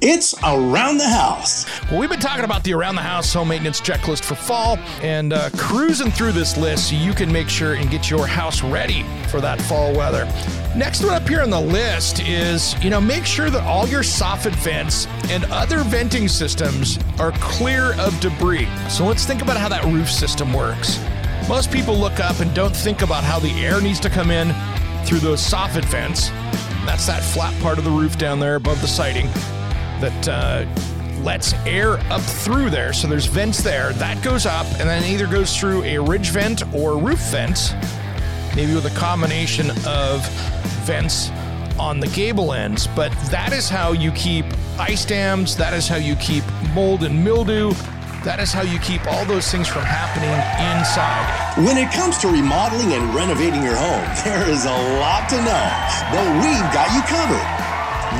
It's Around the House. Well, we've been talking about the around the house home maintenance checklist for fall and uh, cruising through this list so you can make sure and get your house ready for that fall weather. Next one up here on the list is, you know, make sure that all your soffit vents and other venting systems are clear of debris. So let's think about how that roof system works. Most people look up and don't think about how the air needs to come in through those soffit vents. That's that flat part of the roof down there above the siding that uh, lets air up through there. So there's vents there. That goes up and then either goes through a ridge vent or roof vent, maybe with a combination of vents on the gable ends. But that is how you keep ice dams. That is how you keep mold and mildew. That is how you keep all those things from happening inside. When it comes to remodeling and renovating your home, there is a lot to know, but we've got you covered.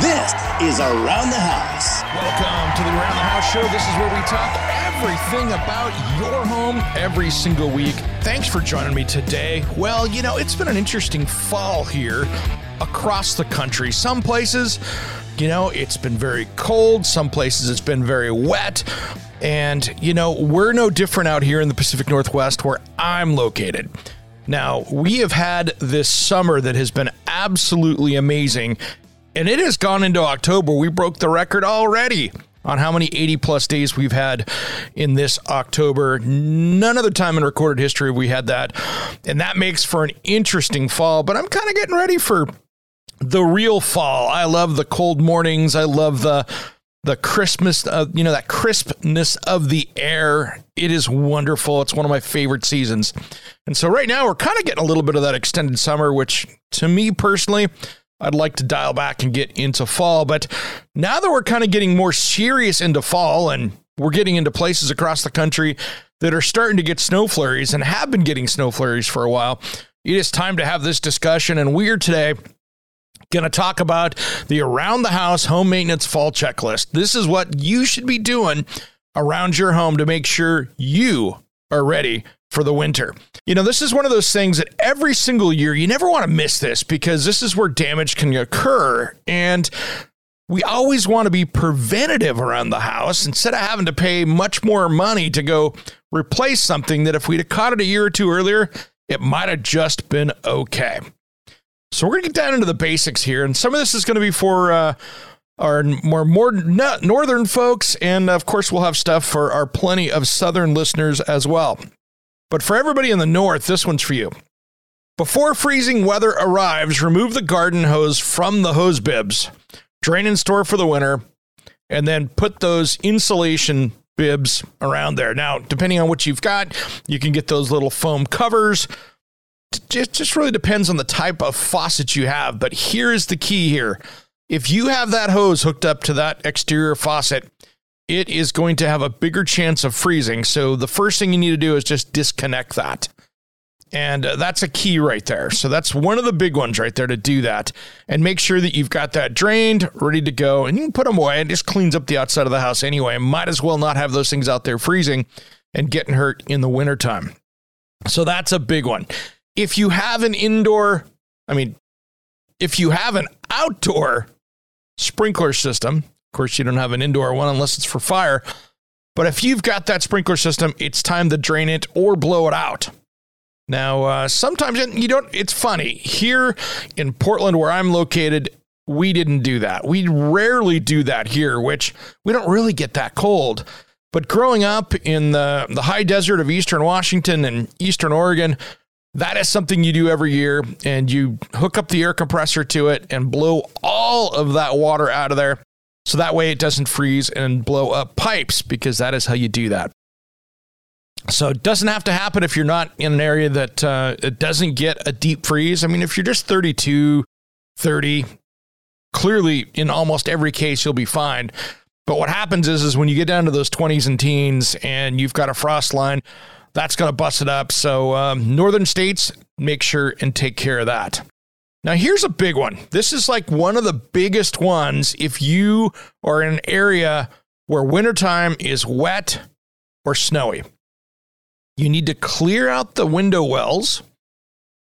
This is Around the House. Welcome to the Around the House show. This is where we talk everything about your home every single week. Thanks for joining me today. Well, you know, it's been an interesting fall here across the country. Some places, you know, it's been very cold, some places it's been very wet. And, you know, we're no different out here in the Pacific Northwest where I'm located. Now, we have had this summer that has been absolutely amazing and it has gone into October. We broke the record already on how many 80 plus days we've had in this October. None other time in recorded history we had that. And that makes for an interesting fall, but I'm kind of getting ready for the real fall. I love the cold mornings. I love the the Christmas of you know that crispness of the air. It is wonderful. It's one of my favorite seasons. And so right now we're kind of getting a little bit of that extended summer, which to me personally, I'd like to dial back and get into fall. But now that we're kind of getting more serious into fall and we're getting into places across the country that are starting to get snow flurries and have been getting snow flurries for a while, it is time to have this discussion. And we're today going to talk about the around the house home maintenance fall checklist. This is what you should be doing around your home to make sure you are ready for the winter. You know, this is one of those things that every single year you never want to miss this because this is where damage can occur. And we always want to be preventative around the house instead of having to pay much more money to go replace something that if we'd have caught it a year or two earlier, it might have just been okay. So we're going to get down into the basics here. And some of this is going to be for, uh, our more more northern folks, and of course, we'll have stuff for our plenty of southern listeners as well. But for everybody in the north, this one's for you. Before freezing weather arrives, remove the garden hose from the hose bibs, drain and store for the winter, and then put those insulation bibs around there. Now, depending on what you've got, you can get those little foam covers. It just really depends on the type of faucet you have. But here's the key here if you have that hose hooked up to that exterior faucet, it is going to have a bigger chance of freezing. So the first thing you need to do is just disconnect that. And uh, that's a key right there. So that's one of the big ones right there to do that. And make sure that you've got that drained, ready to go. And you can put them away. It just cleans up the outside of the house anyway. Might as well not have those things out there freezing and getting hurt in the wintertime. So that's a big one. If you have an indoor, I mean, if you have an outdoor sprinkler system, of course, you don't have an indoor one unless it's for fire. But if you've got that sprinkler system, it's time to drain it or blow it out. Now, uh, sometimes you don't, it's funny. Here in Portland, where I'm located, we didn't do that. We rarely do that here, which we don't really get that cold. But growing up in the, the high desert of eastern Washington and eastern Oregon, that is something you do every year. And you hook up the air compressor to it and blow all of that water out of there. So that way it doesn't freeze and blow up pipes because that is how you do that. So it doesn't have to happen if you're not in an area that uh, it doesn't get a deep freeze. I mean, if you're just 32, 30, clearly in almost every case you'll be fine. But what happens is, is when you get down to those 20s and teens and you've got a frost line, that's going to bust it up. So um, northern states, make sure and take care of that. Now, here's a big one. This is like one of the biggest ones if you are in an area where wintertime is wet or snowy. You need to clear out the window wells,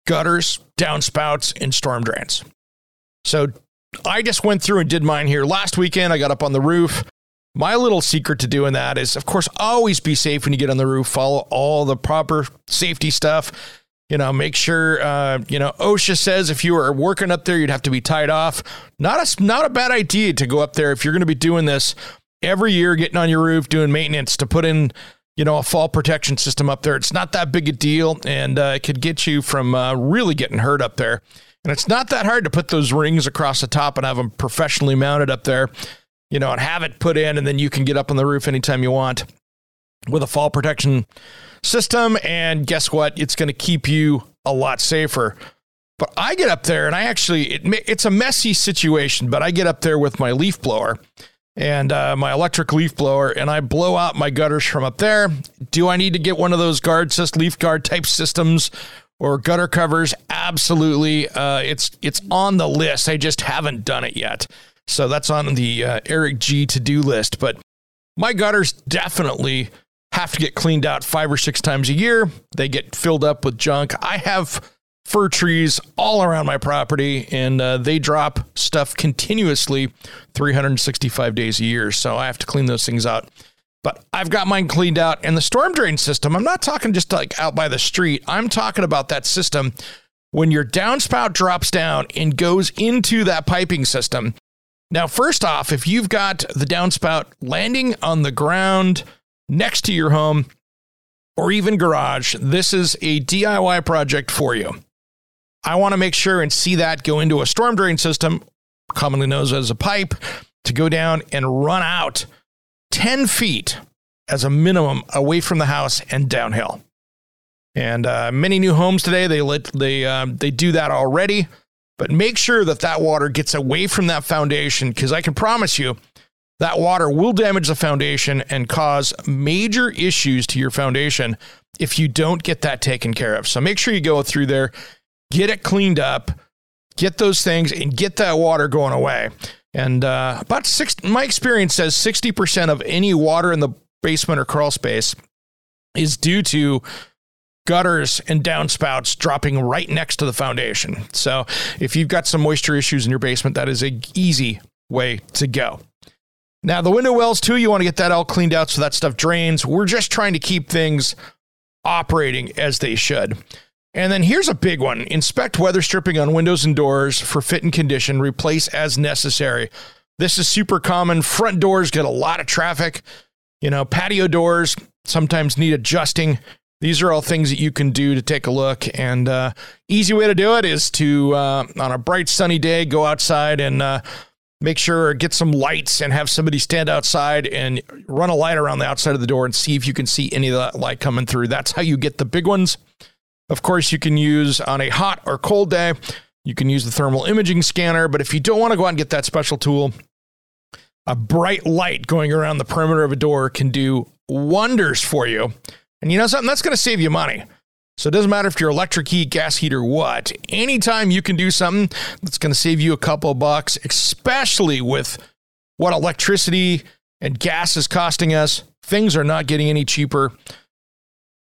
gutters, downspouts, and storm drains. So I just went through and did mine here last weekend. I got up on the roof. My little secret to doing that is, of course, always be safe when you get on the roof. Follow all the proper safety stuff. You know, make sure. Uh, you know, OSHA says if you are working up there, you'd have to be tied off. Not a not a bad idea to go up there if you're going to be doing this every year, getting on your roof, doing maintenance to put in you know, a fall protection system up there. It's not that big a deal, and uh, it could get you from uh, really getting hurt up there. And it's not that hard to put those rings across the top and have them professionally mounted up there, you know, and have it put in, and then you can get up on the roof anytime you want with a fall protection system. And guess what? It's going to keep you a lot safer. But I get up there, and I actually, it, it's a messy situation, but I get up there with my leaf blower and uh, my electric leaf blower, and I blow out my gutters from up there. Do I need to get one of those guard system, leaf guard type systems or gutter covers? Absolutely. Uh, it's it's on the list. I just haven't done it yet. So that's on the uh, Eric G to do list. But my gutters definitely have to get cleaned out five or six times a year. They get filled up with junk. I have fir trees all around my property, and uh, they drop stuff continuously 365 days a year. So I have to clean those things out. But I've got mine cleaned out. And the storm drain system, I'm not talking just like out by the street, I'm talking about that system when your downspout drops down and goes into that piping system. Now, first off, if you've got the downspout landing on the ground next to your home, or even garage, this is a DIY project for you. I want to make sure and see that go into a storm drain system, commonly known as a pipe, to go down and run out 10 feet as a minimum away from the house and downhill. And uh, many new homes today, they let, they um, they do that already, but make sure that that water gets away from that foundation because I can promise you that water will damage the foundation and cause major issues to your foundation if you don't get that taken care of. So make sure you go through there get it cleaned up, get those things, and get that water going away. And uh, about six, my experience says 60% of any water in the basement or crawl space is due to gutters and downspouts dropping right next to the foundation. So if you've got some moisture issues in your basement, that is a easy way to go. Now the window wells too, you want to get that all cleaned out so that stuff drains. We're just trying to keep things operating as they should. And then here's a big one inspect weather stripping on windows and doors for fit and condition, replace as necessary. This is super common. Front doors get a lot of traffic. You know, patio doors sometimes need adjusting. These are all things that you can do to take a look. And uh, easy way to do it is to, uh, on a bright sunny day, go outside and uh, make sure get some lights and have somebody stand outside and run a light around the outside of the door and see if you can see any of that light coming through. That's how you get the big ones. Of course, you can use on a hot or cold day, you can use the thermal imaging scanner. But if you don't want to go out and get that special tool, a bright light going around the perimeter of a door can do wonders for you. And you know something? That's going to save you money. So it doesn't matter if you're electric heat, gas heat, or what. Anytime you can do something that's going to save you a couple bucks, especially with what electricity and gas is costing us, things are not getting any cheaper.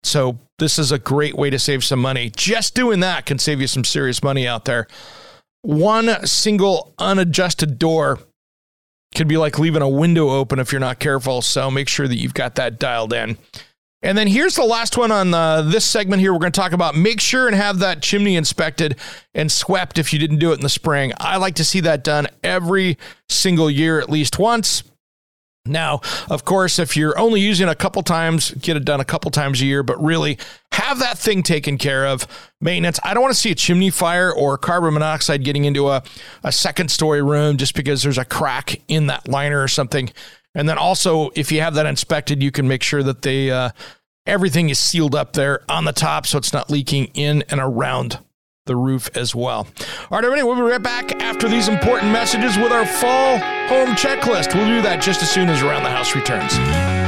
So this is a great way to save some money. Just doing that can save you some serious money out there. One single unadjusted door could be like leaving a window open if you're not careful. So make sure that you've got that dialed in. And then here's the last one on uh, this segment here. We're going to talk about make sure and have that chimney inspected and swept if you didn't do it in the spring. I like to see that done every single year, at least once. Now, of course, if you're only using a couple times, get it done a couple times a year, but really have that thing taken care of. Maintenance. I don't want to see a chimney fire or carbon monoxide getting into a, a second story room just because there's a crack in that liner or something. And then also, if you have that inspected, you can make sure that they uh, Everything is sealed up there on the top so it's not leaking in and around the roof as well. All right, everybody, we'll be right back after these important messages with our fall home checklist. We'll do that just as soon as Around the House returns.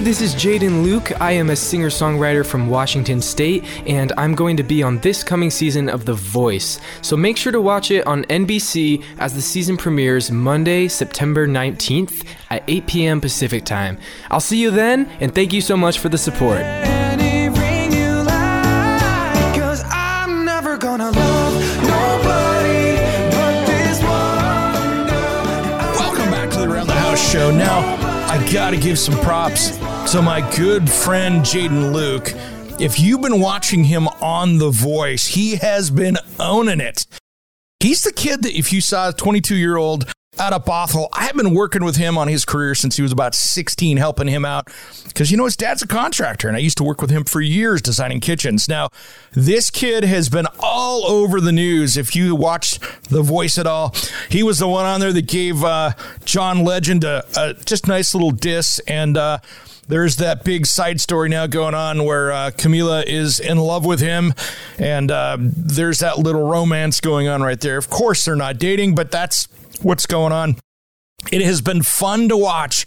Hey, this is Jaeden Luke. I am a singer songwriter from Washington State, and I'm going to be on this coming season of The Voice. So make sure to watch it on NBC as the season premieres Monday, September 19th at 8 p.m. Pacific Time. I'll see you then, and thank you so much for the support. Welcome back to the Around the House show. Now, I got to give some props to my good friend Jaeden Luke. If you've been watching him on The Voice, he has been owning it. He's the kid that if you saw a 22 year old out of Bothell, I've been working with him on his career since he was about 16, helping him out because you know his dad's a contractor, and I used to work with him for years designing kitchens. Now, this kid has been all over the news. If you watched The Voice at all, he was the one on there that gave uh, John Legend a, a, just nice little diss and. Uh, there's that big side story now going on where uh, Camila is in love with him, and uh, there's that little romance going on right there. Of course, they're not dating, but that's what's going on. It has been fun to watch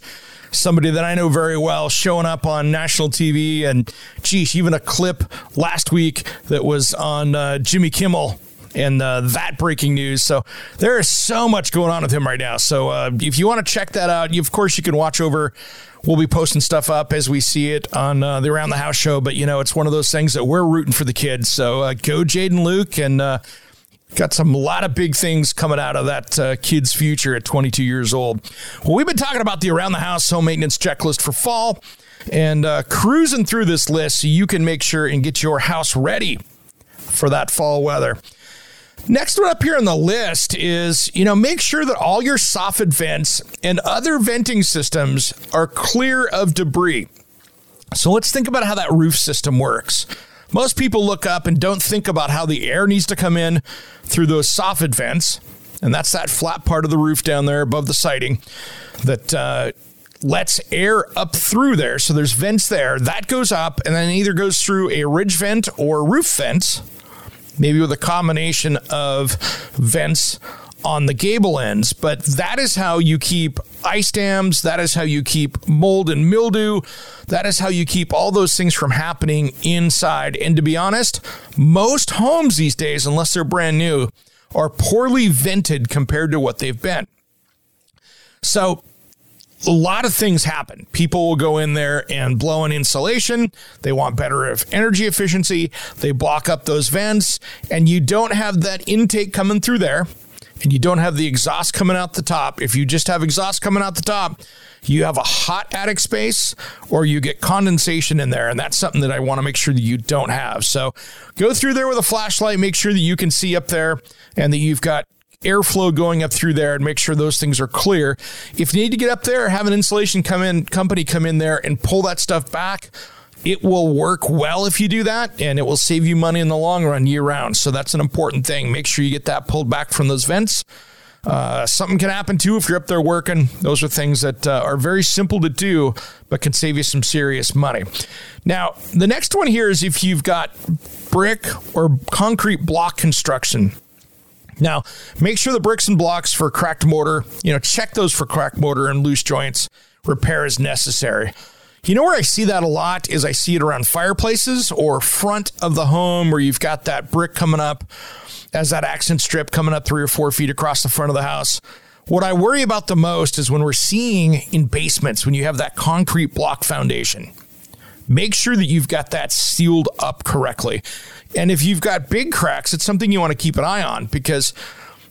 somebody that I know very well showing up on national TV, and geez, even a clip last week that was on uh, Jimmy Kimmel and uh, that breaking news. So there is so much going on with him right now. So uh, if you want to check that out, you, of course you can watch over. We'll be posting stuff up as we see it on uh, the Around the House show. But you know, it's one of those things that we're rooting for the kids. So uh, go, Jaeden Luke, and uh, got some lot of big things coming out of that uh, kid's future at 22 years old. Well, we've been talking about the Around the House home maintenance checklist for fall and uh, cruising through this list so you can make sure and get your house ready for that fall weather. Next one up here on the list is, you know, make sure that all your soffit vents and other venting systems are clear of debris. So let's think about how that roof system works. Most people look up and don't think about how the air needs to come in through those soffit vents. And that's that flat part of the roof down there above the siding that uh, lets air up through there. So there's vents there. That goes up and then either goes through a ridge vent or roof vent maybe with a combination of vents on the gable ends. But that is how you keep ice dams. That is how you keep mold and mildew. That is how you keep all those things from happening inside. And to be honest, most homes these days, unless they're brand new, are poorly vented compared to what they've been. So a lot of things happen. People will go in there and blow an insulation. They want better energy efficiency. They block up those vents, and you don't have that intake coming through there, and you don't have the exhaust coming out the top. If you just have exhaust coming out the top, you have a hot attic space or you get condensation in there. And that's something that I want to make sure that you don't have. So go through there with a flashlight, make sure that you can see up there and that you've got airflow going up through there and make sure those things are clear. If you need to get up there, have an insulation come in company come in there and pull that stuff back. It will work well if you do that, and it will save you money in the long run year round. So that's an important thing. Make sure you get that pulled back from those vents. Uh, something can happen too if you're up there working. Those are things that uh, are very simple to do, but can save you some serious money. Now, the next one here is if you've got brick or concrete block construction. Now, make sure the bricks and blocks for cracked mortar, you know, check those for cracked mortar and loose joints. Repair is necessary. You know where I see that a lot is I see it around fireplaces or front of the home where you've got that brick coming up as that accent strip coming up three or four feet across the front of the house. What I worry about the most is when we're seeing in basements when you have that concrete block foundation. Make sure that you've got that sealed up correctly. And if you've got big cracks, it's something you want to keep an eye on because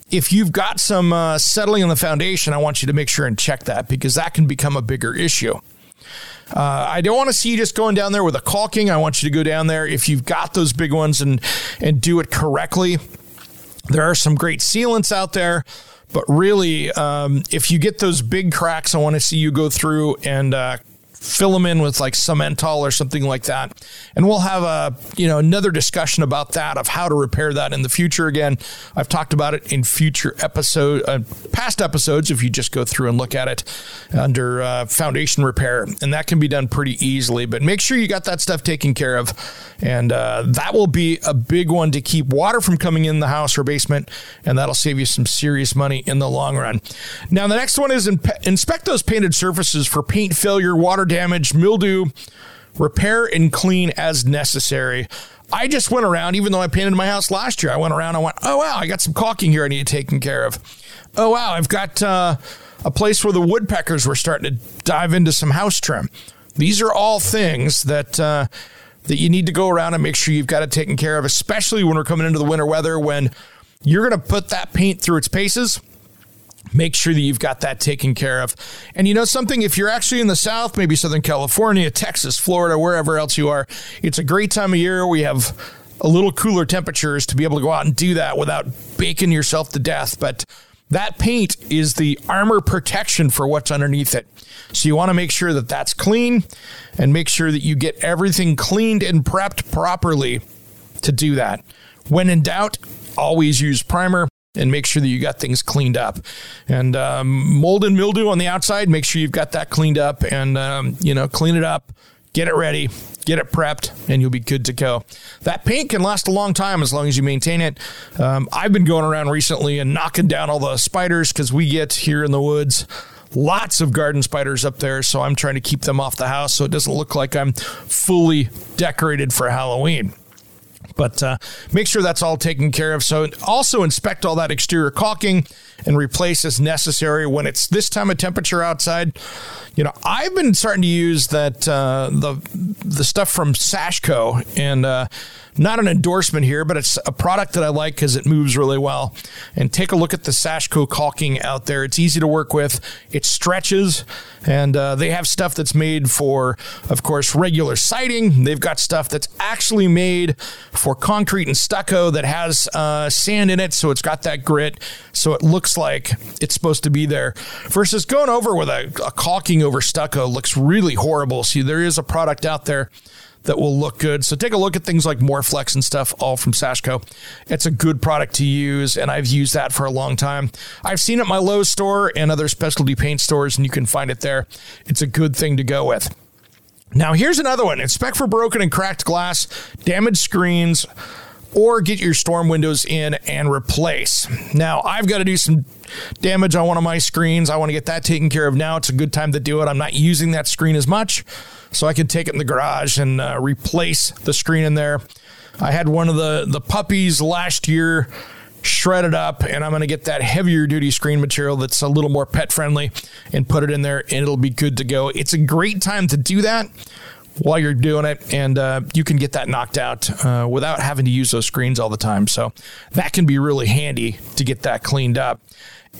if you've got some uh, settling on the foundation, I want you to make sure and check that because that can become a bigger issue. Uh, I don't want to see you just going down there with a caulking. I want you to go down there if you've got those big ones and and do it correctly. There are some great sealants out there, But really, um, if you get those big cracks, I want to see you go through and uh, fill them in with like Cementol or something like that. And we'll have a, you know, another discussion about that of how to repair that in the future. Again, I've talked about it in future episode, uh, past episodes. If you just go through and look at it under uh, foundation repair, and that can be done pretty easily. But make sure you got that stuff taken care of, and uh, that will be a big one to keep water from coming in the house or basement, and that'll save you some serious money in the long run. Now, the next one is in- inspect those painted surfaces for paint failure, water damage, mildew, repair and clean as necessary. I just went around, even though I painted my house last year, I went around, I went, oh, wow, I got some caulking here I need taken care of. Oh, wow, I've got uh, a place where the woodpeckers were starting to dive into some house trim. These are all things that. Uh, that you need to go around and make sure you've got it taken care of, especially when we're coming into the winter weather when you're going to put that paint through its paces make sure that you've got that taken care of. And you know something, if you're actually in the South, maybe Southern California, Texas, Florida, wherever else you are, it's a great time of year. We have a little cooler temperatures to be able to go out and do that without baking yourself to death. But that paint is the armor protection for what's underneath it. So you want to make sure that that's clean and make sure that you get everything cleaned and prepped properly to do that. When in doubt, always use primer and make sure that you got things cleaned up. And um, mold and mildew on the outside, make sure you've got that cleaned up and, um, you know, clean it up, get it ready, get it prepped, and you'll be good to go. That paint can last a long time as long as you maintain it. Um, I've been going around recently and knocking down all the spiders because we get here in the woods lots of garden spiders up there, so I'm trying to keep them off the house so it doesn't look like I'm fully decorated for Halloween. But uh, make sure that's all taken care of. So also inspect all that exterior caulking and replace as necessary when it's this time of temperature outside. You know, I've been starting to use that uh, the the stuff from Sashco and. Uh, not an endorsement here, but it's a product that I like because it moves really well. And take a look at the Sashco caulking out there. It's easy to work with, it stretches, and uh, they have stuff that's made for, of course, regular siding. They've got stuff that's actually made for concrete and stucco that has uh, sand in it, so it's got that grit, so it looks like it's supposed to be there. Versus going over with a, a caulking over stucco looks really horrible. See, there is a product out there that will look good. So take a look at things like MorFlex and stuff, all from Sashco. It's a good product to use, and I've used that for a long time. I've seen it at my Lowe's store and other specialty paint stores, and you can find it there. It's a good thing to go with. Now, here's another one inspect for broken and cracked glass, damaged screens, or get your storm windows in and replace. Now, I've got to do some damage on one of my screens. I want to get that taken care of now. It's a good time to do it. I'm not using that screen as much so I could take it in the garage and uh, replace the screen in there. I had one of the the puppies last year shredded up and I'm going to get that heavier duty screen material that's a little more pet friendly and put it in there and it'll be good to go. It's a great time to do that while you're doing it and uh, you can get that knocked out uh, without having to use those screens all the time. So that can be really handy to get that cleaned up.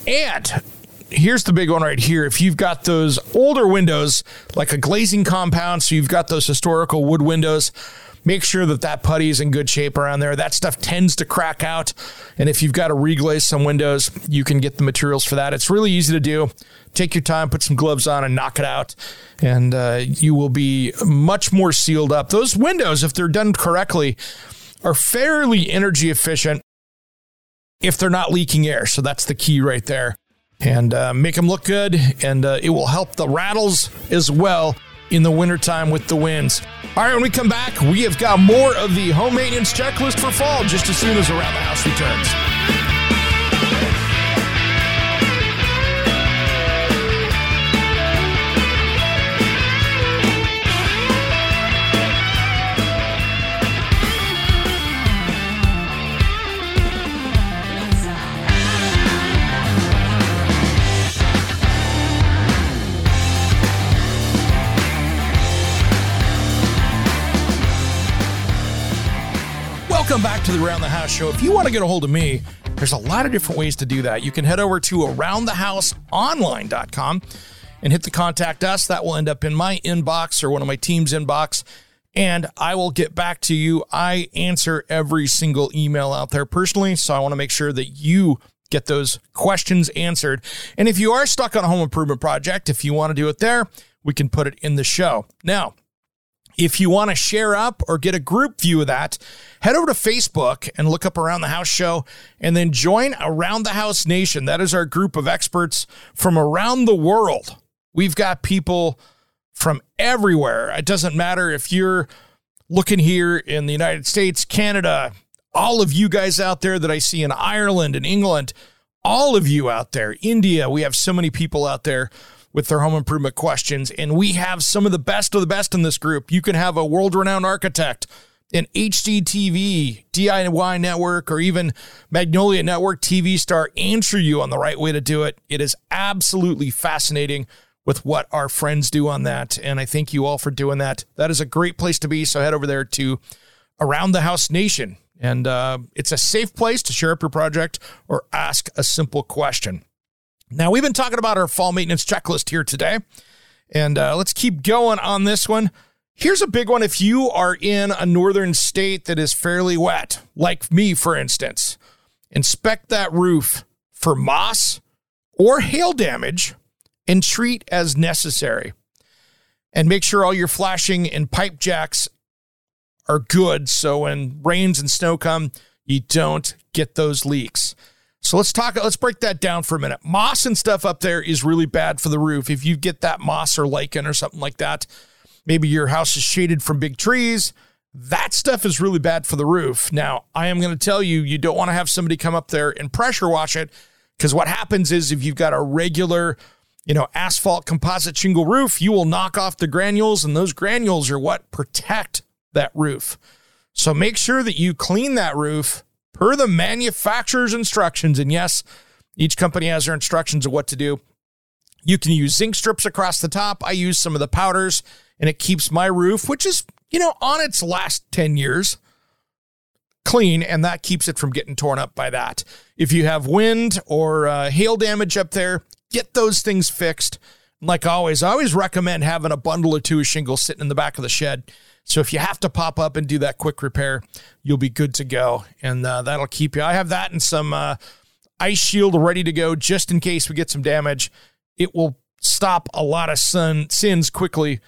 And here's the big one right here. If you've got those older windows, like a glazing compound, so you've got those historical wood windows, make sure that that putty is in good shape around there. That stuff tends to crack out. And if you've got to reglaze some windows, you can get the materials for that. It's really easy to do. Take your time, put some gloves on, and knock it out. And uh, you will be much more sealed up. Those windows, if they're done correctly, are fairly energy efficient if they're not leaking air. So that's the key right there and uh, make them look good. And uh, it will help the rattles as well in the wintertime with the winds. All right, when we come back, we have got more of the home maintenance checklist for fall just as soon as Around the House returns. The Around the House show. If you want to get a hold of me, there's a lot of different ways to do that. You can head over to aroundthehouseonline.com and hit the contact us. That will end up in my inbox or one of my team's inbox, and I will get back to you. I answer every single email out there personally, so I want to make sure that you get those questions answered. And if you are stuck on a home improvement project, if you want to do it there, we can put it in the show. Now, if you want to share up or get a group view of that, head over to Facebook and look up Around the House Show and then join Around the House Nation. That is our group of experts from around the world. We've got people from everywhere. It doesn't matter if you're looking here in the United States, Canada, all of you guys out there that I see in Ireland and England, all of you out there, India, we have so many people out there with their home improvement questions. And we have some of the best of the best in this group. You can have a world renowned architect, an HGTV, DIY network, or even Magnolia Network TV star answer you on the right way to do it. It is absolutely fascinating with what our friends do on that. And I thank you all for doing that. That is a great place to be. So head over there to Around the House Nation. And uh, it's a safe place to share up your project or ask a simple question. Now, we've been talking about our fall maintenance checklist here today, and uh, let's keep going on this one. Here's a big one if you are in a northern state that is fairly wet, like me, for instance. Inspect that roof for moss or hail damage and treat as necessary. And make sure all your flashing and pipe jacks are good so when rains and snow come, you don't get those leaks. So let's talk, let's break that down for a minute. Moss and stuff up there is really bad for the roof. If you get that moss or lichen or something like that, maybe your house is shaded from big trees, that stuff is really bad for the roof. Now, I am going to tell you, you don't want to have somebody come up there and pressure wash it because what happens is if you've got a regular, you know, asphalt composite shingle roof, you will knock off the granules, and those granules are what protect that roof. So make sure that you clean that roof per the manufacturer's instructions. And yes, each company has their instructions of what to do. You can use zinc strips across the top. I use some of the powders and it keeps my roof, which is, you know, on its last 10 years, clean and that keeps it from getting torn up by that. If you have wind or uh, hail damage up there, get those things fixed. Like always, I always recommend having a bundle or two of shingles sitting in the back of the shed so if you have to pop up and do that quick repair, you'll be good to go, and uh, that'll keep you. I have that and some uh, ice shield ready to go just in case we get some damage. It will stop a lot of sun sins quickly.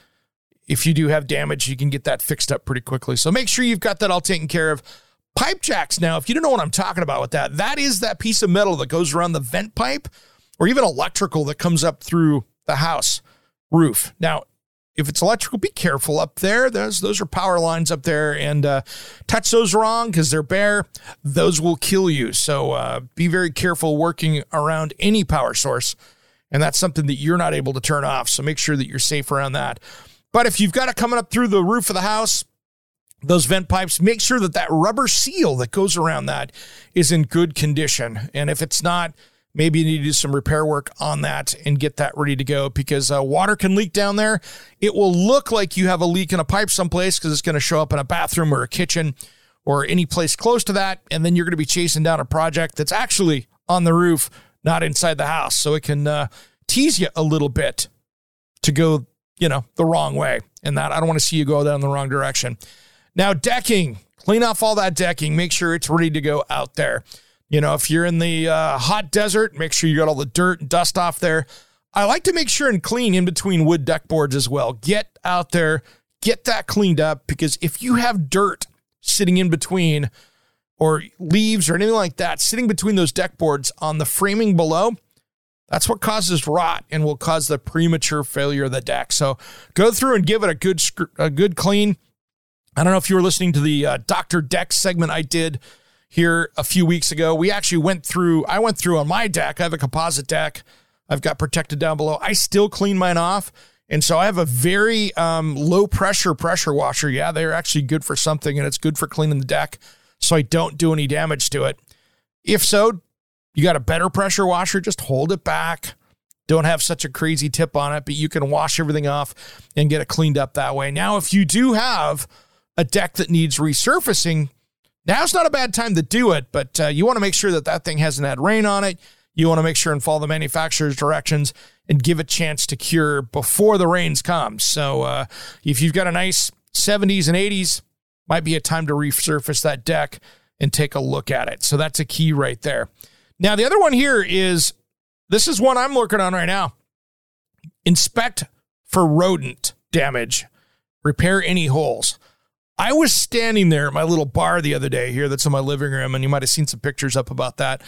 If you do have damage, you can get that fixed up pretty quickly. So make sure you've got that all taken care of. Pipe jacks now, if you don't know what I'm talking about with that, that is that piece of metal that goes around the vent pipe or even electrical that comes up through the house roof. Now, if it's electrical, be careful up there. Those those are power lines up there, and uh, touch those wrong because they're bare. Those will kill you. So uh, be very careful working around any power source, and that's something that you're not able to turn off. So make sure that you're safe around that. But if you've got it coming up through the roof of the house, those vent pipes, make sure that that rubber seal that goes around that is in good condition. And if it's not, maybe you need to do some repair work on that and get that ready to go because uh, water can leak down there. It will look like you have a leak in a pipe someplace because it's going to show up in a bathroom or a kitchen or any place close to that. And then you're going to be chasing down a project that's actually on the roof, not inside the house. So it can uh, tease you a little bit to go, you know, the wrong way. And that I don't want to see you go down the wrong direction. Now, decking, clean off all that decking, make sure it's ready to go out there. You know, if you're in the uh, hot desert, make sure you got all the dirt and dust off there. I like to make sure and clean in between wood deck boards as well. Get out there, get that cleaned up because if you have dirt sitting in between or leaves or anything like that sitting between those deck boards on the framing below, that's what causes rot and will cause the premature failure of the deck. So go through and give it a good a good clean. I don't know if you were listening to the uh, Dr. Deck segment I did here a few weeks ago. We actually went through, I went through on my deck. I have a composite deck. I've got protected down below. I still clean mine off. And so I have a very um, low pressure pressure washer. Yeah, they're actually good for something and it's good for cleaning the deck so I don't do any damage to it. If so, you got a better pressure washer, just hold it back. Don't have such a crazy tip on it, but you can wash everything off and get it cleaned up that way. Now, if you do have a deck that needs resurfacing, Now's not a bad time to do it, but uh, you want to make sure that that thing hasn't had rain on it. You want to make sure and follow the manufacturer's directions and give it a chance to cure before the rains come. So uh, if you've got a nice 70s and 80s, might be a time to resurface that deck and take a look at it. So that's a key right there. Now, the other one here is this is one I'm working on right now. Inspect for rodent damage, repair any holes. I was standing there at my little bar the other day here that's in my living room, and you might have seen some pictures up about that.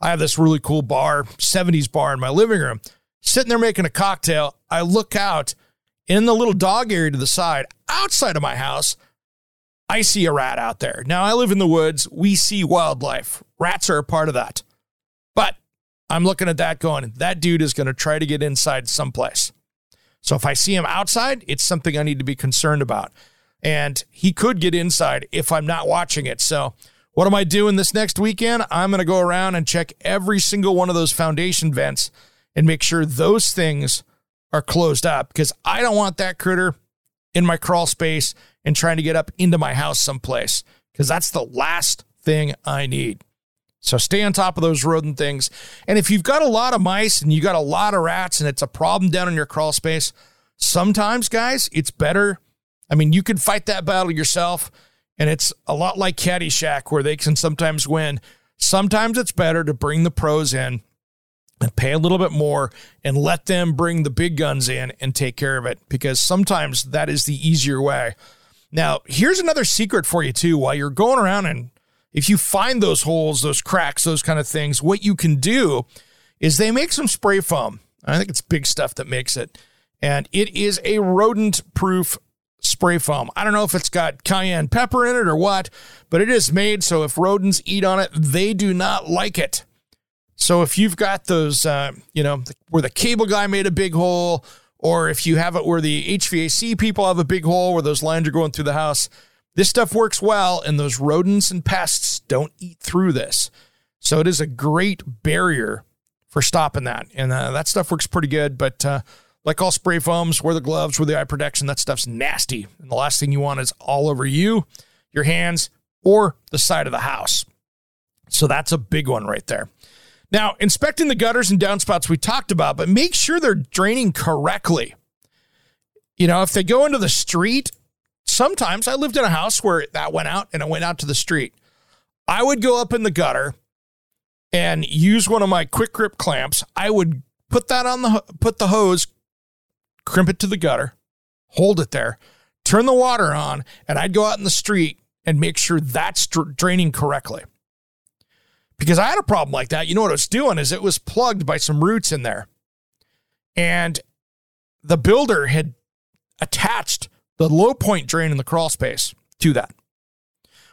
I have this really cool bar, 70s bar in my living room, sitting there making a cocktail. I look out in the little dog area to the side, outside of my house. I see a rat out there. Now, I live in the woods. We see wildlife. Rats are a part of that. But I'm looking at that going, that dude is going to try to get inside someplace. So if I see him outside, it's something I need to be concerned about. And he could get inside if I'm not watching it. So what am I doing this next weekend? I'm going to go around and check every single one of those foundation vents and make sure those things are closed up because I don't want that critter in my crawl space and trying to get up into my house someplace because that's the last thing I need. So stay on top of those rodent things. And if you've got a lot of mice and you got a lot of rats and it's a problem down in your crawl space, sometimes, guys, it's better. I mean, you can fight that battle yourself, and it's a lot like Caddyshack where they can sometimes win. Sometimes it's better to bring the pros in and pay a little bit more and let them bring the big guns in and take care of it because sometimes that is the easier way. Now, here's another secret for you, too. While you're going around and if you find those holes, those cracks, those kind of things, what you can do is they make some spray foam. I think it's big stuff that makes it. And it is a rodent proof spray foam. I don't know if it's got cayenne pepper in it or what, but it is made so if rodents eat on it, they do not like it. So if you've got those, uh, you know, where the cable guy made a big hole, or if you have it where the HVAC people have a big hole where those lines are going through the house, this stuff works well, and those rodents and pests don't eat through this. So it is a great barrier for stopping that. And uh, that stuff works pretty good. But uh, like all spray foams, wear the gloves, wear the eye protection. That stuff's nasty. And the last thing you want is all over you, your hands, or the side of the house. So that's a big one right there. Now, inspecting the gutters and downspouts we talked about, but make sure they're draining correctly. You know, if they go into the street sometimes I lived in a house where that went out and it went out to the street. I would go up in the gutter and use one of my quick grip clamps. I would put that on the put the hose, crimp it to the gutter, hold it there, turn the water on, and I'd go out in the street and make sure that's draining correctly. Because I had a problem like that. You know what it was doing is it was plugged by some roots in there. And the builder had attached the low point drain in the crawl space to that.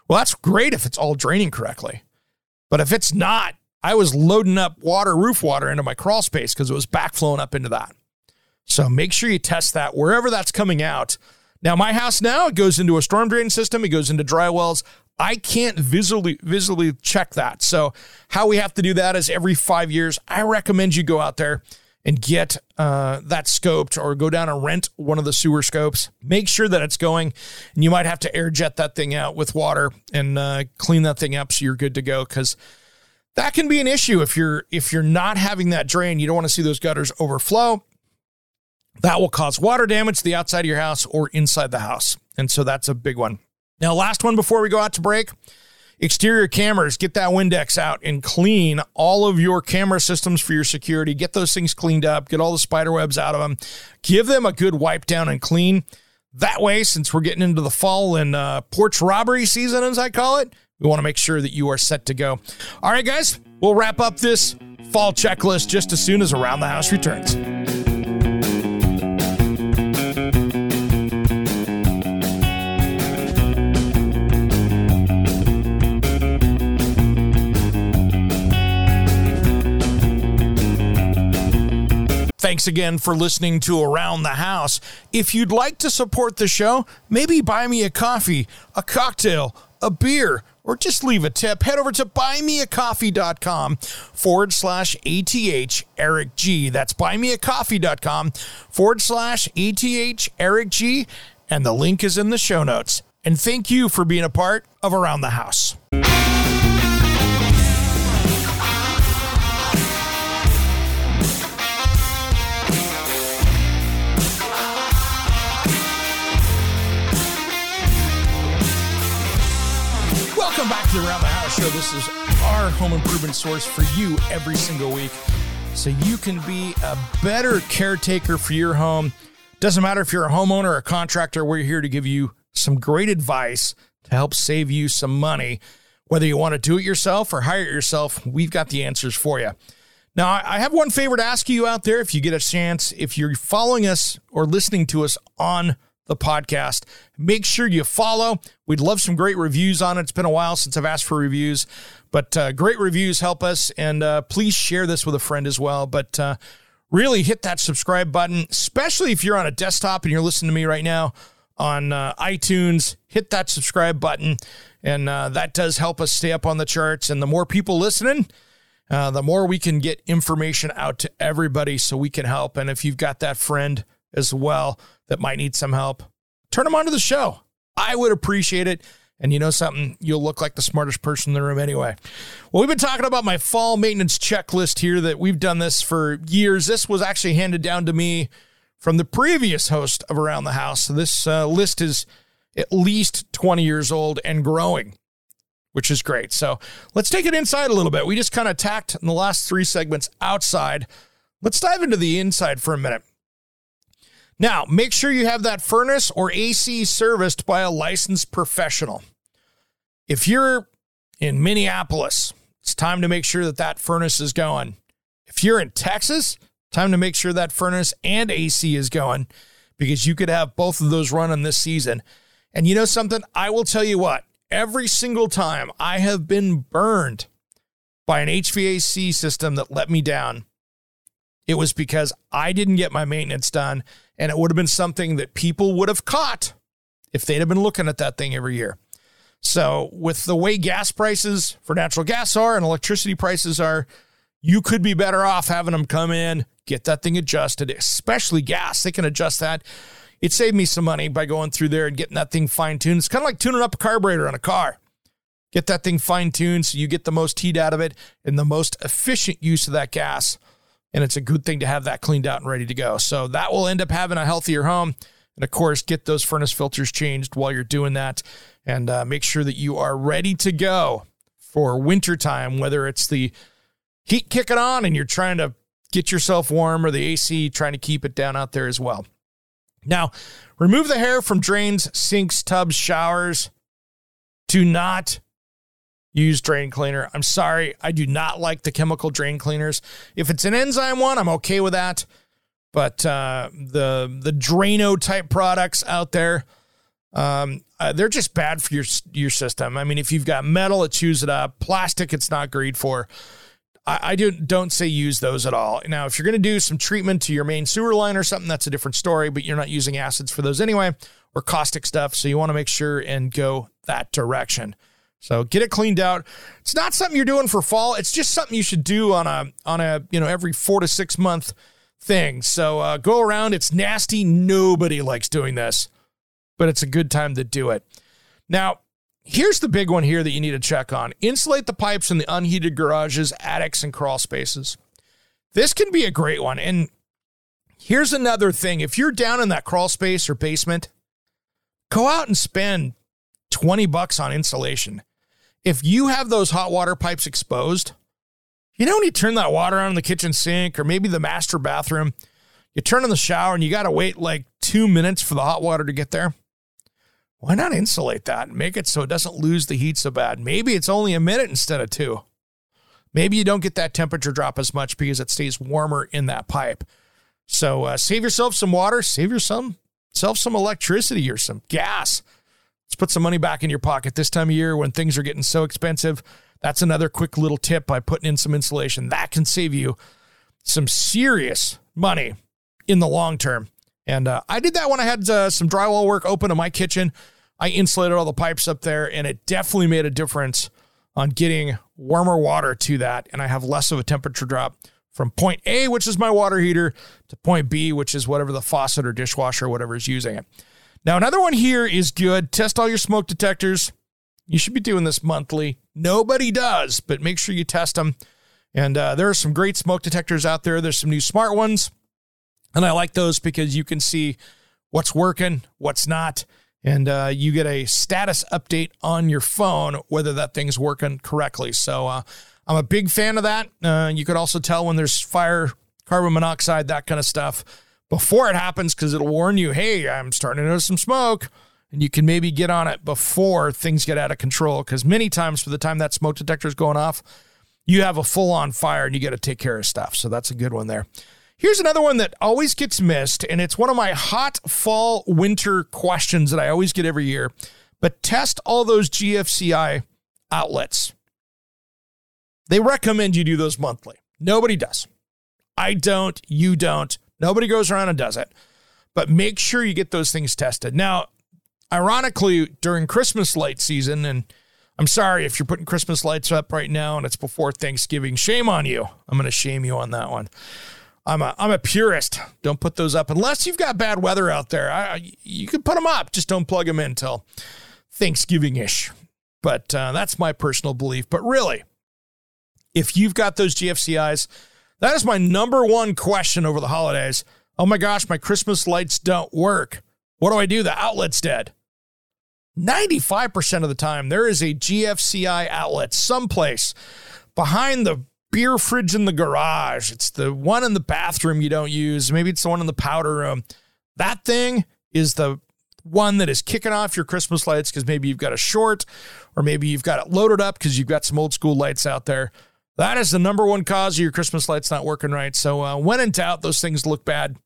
Well, that's great if it's all draining correctly. But if it's not, I was loading up water, roof water into my crawl space because it was backflowing up into that. So make sure you test that wherever that's coming out. Now, my house now, it goes into a storm drain system, it goes into dry wells. I can't visually visually check that. So how we have to do that is every five years. I recommend you go out there and get uh, that scoped or go down and rent one of the sewer scopes. Make sure that it's going, and you might have to air jet that thing out with water and uh, clean that thing up so you're good to go because that can be an issue if you're if you're not having that drain. You don't want to see those gutters overflow. That will cause water damage to the outside of your house or inside the house, and so that's a big one. Now, last one before we go out to break. Exterior cameras, get that Windex out and clean all of your camera systems for your security. Get those things cleaned up, get all the spider webs out of them. Give them a good wipe down and clean. That way, since we're getting into the fall and uh, porch robbery season, as I call it, we want to make sure that you are set to go. All right, guys, we'll wrap up this fall checklist just as soon as Around the House returns. Thanks again for listening to Around the House. If you'd like to support the show, maybe buy me a coffee, a cocktail, a beer, or just leave a tip, head over to buymeacoffee.com forward slash ATH Eric G. That's buymeacoffee.com forward slash ATH Eric G. And the link is in the show notes. And thank you for being a part of Around the House. Welcome back to the Around the House Show. This is our home improvement source for you every single week. So you can be a better caretaker for your home. Doesn't matter if you're a homeowner or a contractor, we're here to give you some great advice to help save you some money. Whether you want to do it yourself or hire it yourself, we've got the answers for you. Now, I have one favor to ask you out there if you get a chance, if you're following us or listening to us on the podcast. Make sure you follow. We'd love some great reviews on it. It's been a while since I've asked for reviews, but uh, great reviews help us. And uh, please share this with a friend as well. But uh, really hit that subscribe button, especially if you're on a desktop and you're listening to me right now on uh, iTunes. Hit that subscribe button, and uh, that does help us stay up on the charts. And the more people listening, uh, the more we can get information out to everybody so we can help. And if you've got that friend as well, that might need some help, turn them onto the show. I would appreciate it. And you know something? You'll look like the smartest person in the room anyway. Well, we've been talking about my fall maintenance checklist here that we've done this for years. This was actually handed down to me from the previous host of Around the House. So this uh, list is at least 20 years old and growing, which is great. So let's take it inside a little bit. We just kind of tacked in the last three segments outside. Let's dive into the inside for a minute. Now, make sure you have that furnace or AC serviced by a licensed professional. If you're in Minneapolis, it's time to make sure that that furnace is going. If you're in Texas, time to make sure that furnace and AC is going because you could have both of those running this season. And you know something? I will tell you what, every single time I have been burned by an HVAC system that let me down, it was because I didn't get my maintenance done and it would have been something that people would have caught if they'd have been looking at that thing every year. So, with the way gas prices for natural gas are and electricity prices are, you could be better off having them come in, get that thing adjusted, especially gas. They can adjust that. It saved me some money by going through there and getting that thing fine tuned. It's kind of like tuning up a carburetor on a car. Get that thing fine tuned so you get the most heat out of it and the most efficient use of that gas and it's a good thing to have that cleaned out and ready to go. So that will end up having a healthier home. And of course, get those furnace filters changed while you're doing that and uh, make sure that you are ready to go for wintertime, whether it's the heat kicking on and you're trying to get yourself warm or the AC trying to keep it down out there as well. Now, remove the hair from drains, sinks, tubs, showers. Do not use drain cleaner. I'm sorry, I do not like the chemical drain cleaners. If it's an enzyme one, I'm okay with that. But uh, the the Drano type products out there, um, uh, they're just bad for your your system. I mean, if you've got metal, it chews it up. Plastic, it's not great for. I, I do, don't say use those at all. Now, if you're going to do some treatment to your main sewer line or something, that's a different story. But you're not using acids for those anyway, or caustic stuff. So you want to make sure and go that direction. So get it cleaned out. It's not something you're doing for fall. It's just something you should do on a on a you know every four to six month thing. So uh, go around. It's nasty. Nobody likes doing this, but it's a good time to do it. Now, here's the big one here that you need to check on: insulate the pipes in the unheated garages, attics, and crawl spaces. This can be a great one. And here's another thing: if you're down in that crawl space or basement, go out and spend 20 bucks on insulation if you have those hot water pipes exposed, you know when you turn that water on in the kitchen sink or maybe the master bathroom, you turn on the shower and you got to wait like two minutes for the hot water to get there? Why not insulate that and make it so it doesn't lose the heat so bad? Maybe it's only a minute instead of two. Maybe you don't get that temperature drop as much because it stays warmer in that pipe. So uh, save yourself some water, save yourself some electricity or some gas. Let's put some money back in your pocket this time of year when things are getting so expensive. That's another quick little tip by putting in some insulation. That can save you some serious money in the long term. And uh, I did that when I had uh, some drywall work open in my kitchen. I insulated all the pipes up there, and it definitely made a difference on getting warmer water to that. And I have less of a temperature drop from point A, which is my water heater, to point B, which is whatever the faucet or dishwasher or whatever is using it. Now, another one here is good. Test all your smoke detectors. You should be doing this monthly. Nobody does, but make sure you test them. And uh, there are some great smoke detectors out there. There's some new smart ones. And I like those because you can see what's working, what's not. and uh, you get a status update on your phone whether that thing's working correctly. So uh, I'm a big fan of that. Uh, you could also tell when there's fire, carbon monoxide, that kind of stuff before it happens because it'll warn you, hey, I'm starting to notice some smoke. And you can maybe get on it before things get out of control. Because many times, for the time that smoke detector is going off, you have a full on fire and you got to take care of stuff. So that's a good one there. Here's another one that always gets missed, and it's one of my hot fall winter questions that I always get every year. But test all those GFCI outlets. They recommend you do those monthly. Nobody does. I don't, you don't. Nobody goes around and does it. But make sure you get those things tested. Now, ironically, during Christmas light season, and I'm sorry if you're putting Christmas lights up right now and it's before Thanksgiving, shame on you. I'm going to shame you on that one. I'm a I'm a purist. Don't put those up unless you've got bad weather out there. I, you can put them up, just don't plug them in until Thanksgiving ish. But uh, that's my personal belief. But really, if you've got those GFCIs, that is my number one question over the holidays. Oh my gosh, my Christmas lights don't work. What do I do? The outlet's dead. 95% of the time, there is a GFCI outlet someplace behind the beer fridge in the garage. It's the one in the bathroom you don't use. Maybe it's the one in the powder room. That thing is the one that is kicking off your Christmas lights because maybe you've got a short or maybe you've got it loaded up because you've got some old school lights out there. That is the number one cause of your Christmas lights not working right. So uh, when in doubt, those things look bad.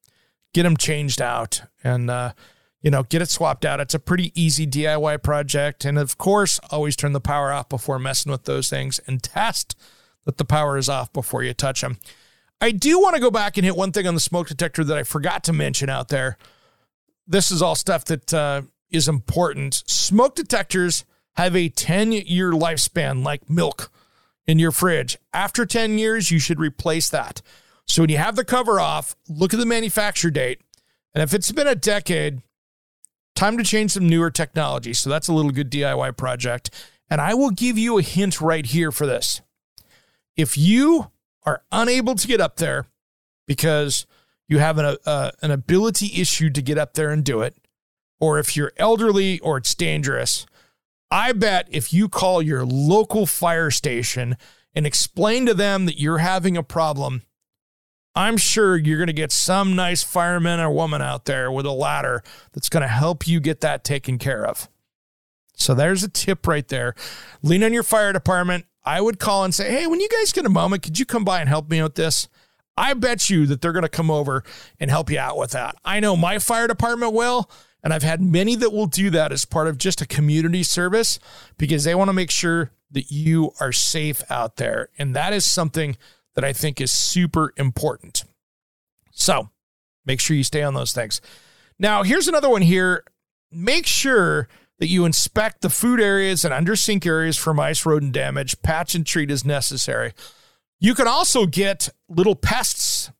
Get them changed out and uh, you know get it swapped out. It's a pretty easy DIY project, and of course, always turn the power off before messing with those things and test that the power is off before you touch them. I do want to go back and hit one thing on the smoke detector that I forgot to mention out there. This is all stuff that uh, is important. Smoke detectors have a 10 year lifespan, like milk in your fridge. After 10 years, you should replace that. So when you have the cover off, look at the manufacture date. And if it's been a decade, time to change some newer technology. So that's a little good DIY project. And I will give you a hint right here for this. If you are unable to get up there because you have an, uh, an ability issue to get up there and do it, or if you're elderly or it's dangerous, I bet if you call your local fire station and explain to them that you're having a problem, I'm sure you're going to get some nice fireman or woman out there with a ladder that's going to help you get that taken care of. So there's a tip right there. Lean on your fire department. I would call and say, hey, when you guys get a moment, could you come by and help me out with this? I bet you that they're going to come over and help you out with that. I know my fire department will, and I've had many that will do that as part of just a community service because they want to make sure that you are safe out there. And that is something that I think is super important. So make sure you stay on those things. Now, here's another one here. Make sure that you inspect the food areas and under sink areas for mice rodent damage. Patch and treat as necessary. You can also get little pests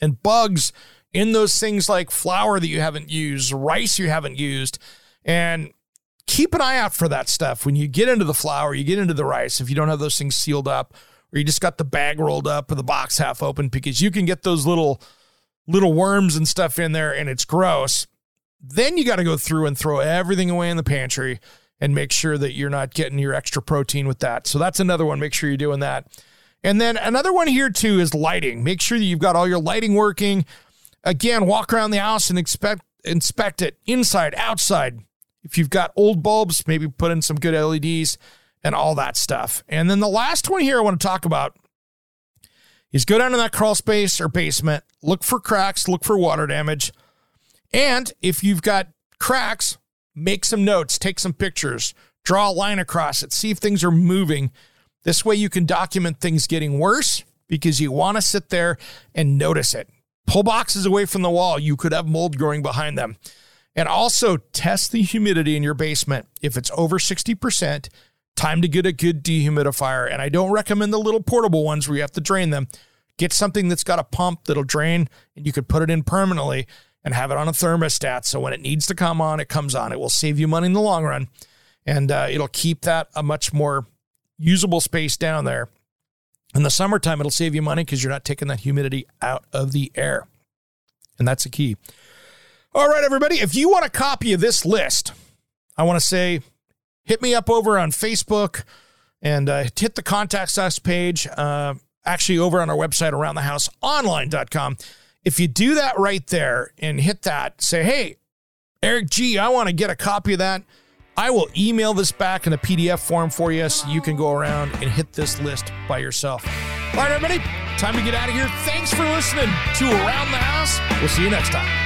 and bugs in those things like flour that you haven't used, rice you haven't used, and keep an eye out for that stuff. When you get into the flour, you get into the rice, if you don't have those things sealed up, or you just got the bag rolled up or the box half open, because you can get those little little worms and stuff in there and it's gross. Then you got to go through and throw everything away in the pantry and make sure that you're not getting your extra protein with that. So that's another one. Make sure you're doing that. And then another one here too is lighting. Make sure that you've got all your lighting working. Again, walk around the house and expect inspect it inside, outside. If you've got old bulbs, maybe put in some good LEDs and all that stuff. And then the last one here I want to talk about is go down to that crawl space or basement, look for cracks, look for water damage. And if you've got cracks, make some notes, take some pictures, draw a line across it, see if things are moving. This way you can document things getting worse because you want to sit there and notice it. Pull boxes away from the wall. You could have mold growing behind them. And also test the humidity in your basement. If it's over 60%, time to get a good dehumidifier. And I don't recommend the little portable ones where you have to drain them. Get something that's got a pump that'll drain and you could put it in permanently and have it on a thermostat. So when it needs to come on, it comes on. It will save you money in the long run. And uh, it'll keep that a much more usable space down there. In the summertime, it'll save you money because you're not taking that humidity out of the air. And that's the key. All right, everybody, if you want a copy of this list, I want to say hit me up over on Facebook and uh, hit the contact us page, uh, actually over on our website, aroundthehouseonline.com. If you do that right there and hit that, say, hey, Eric G, I want to get a copy of that. I will email this back in a PDF form for you so you can go around and hit this list by yourself. All right, everybody, time to get out of here. Thanks for listening to Around the House. We'll see you next time.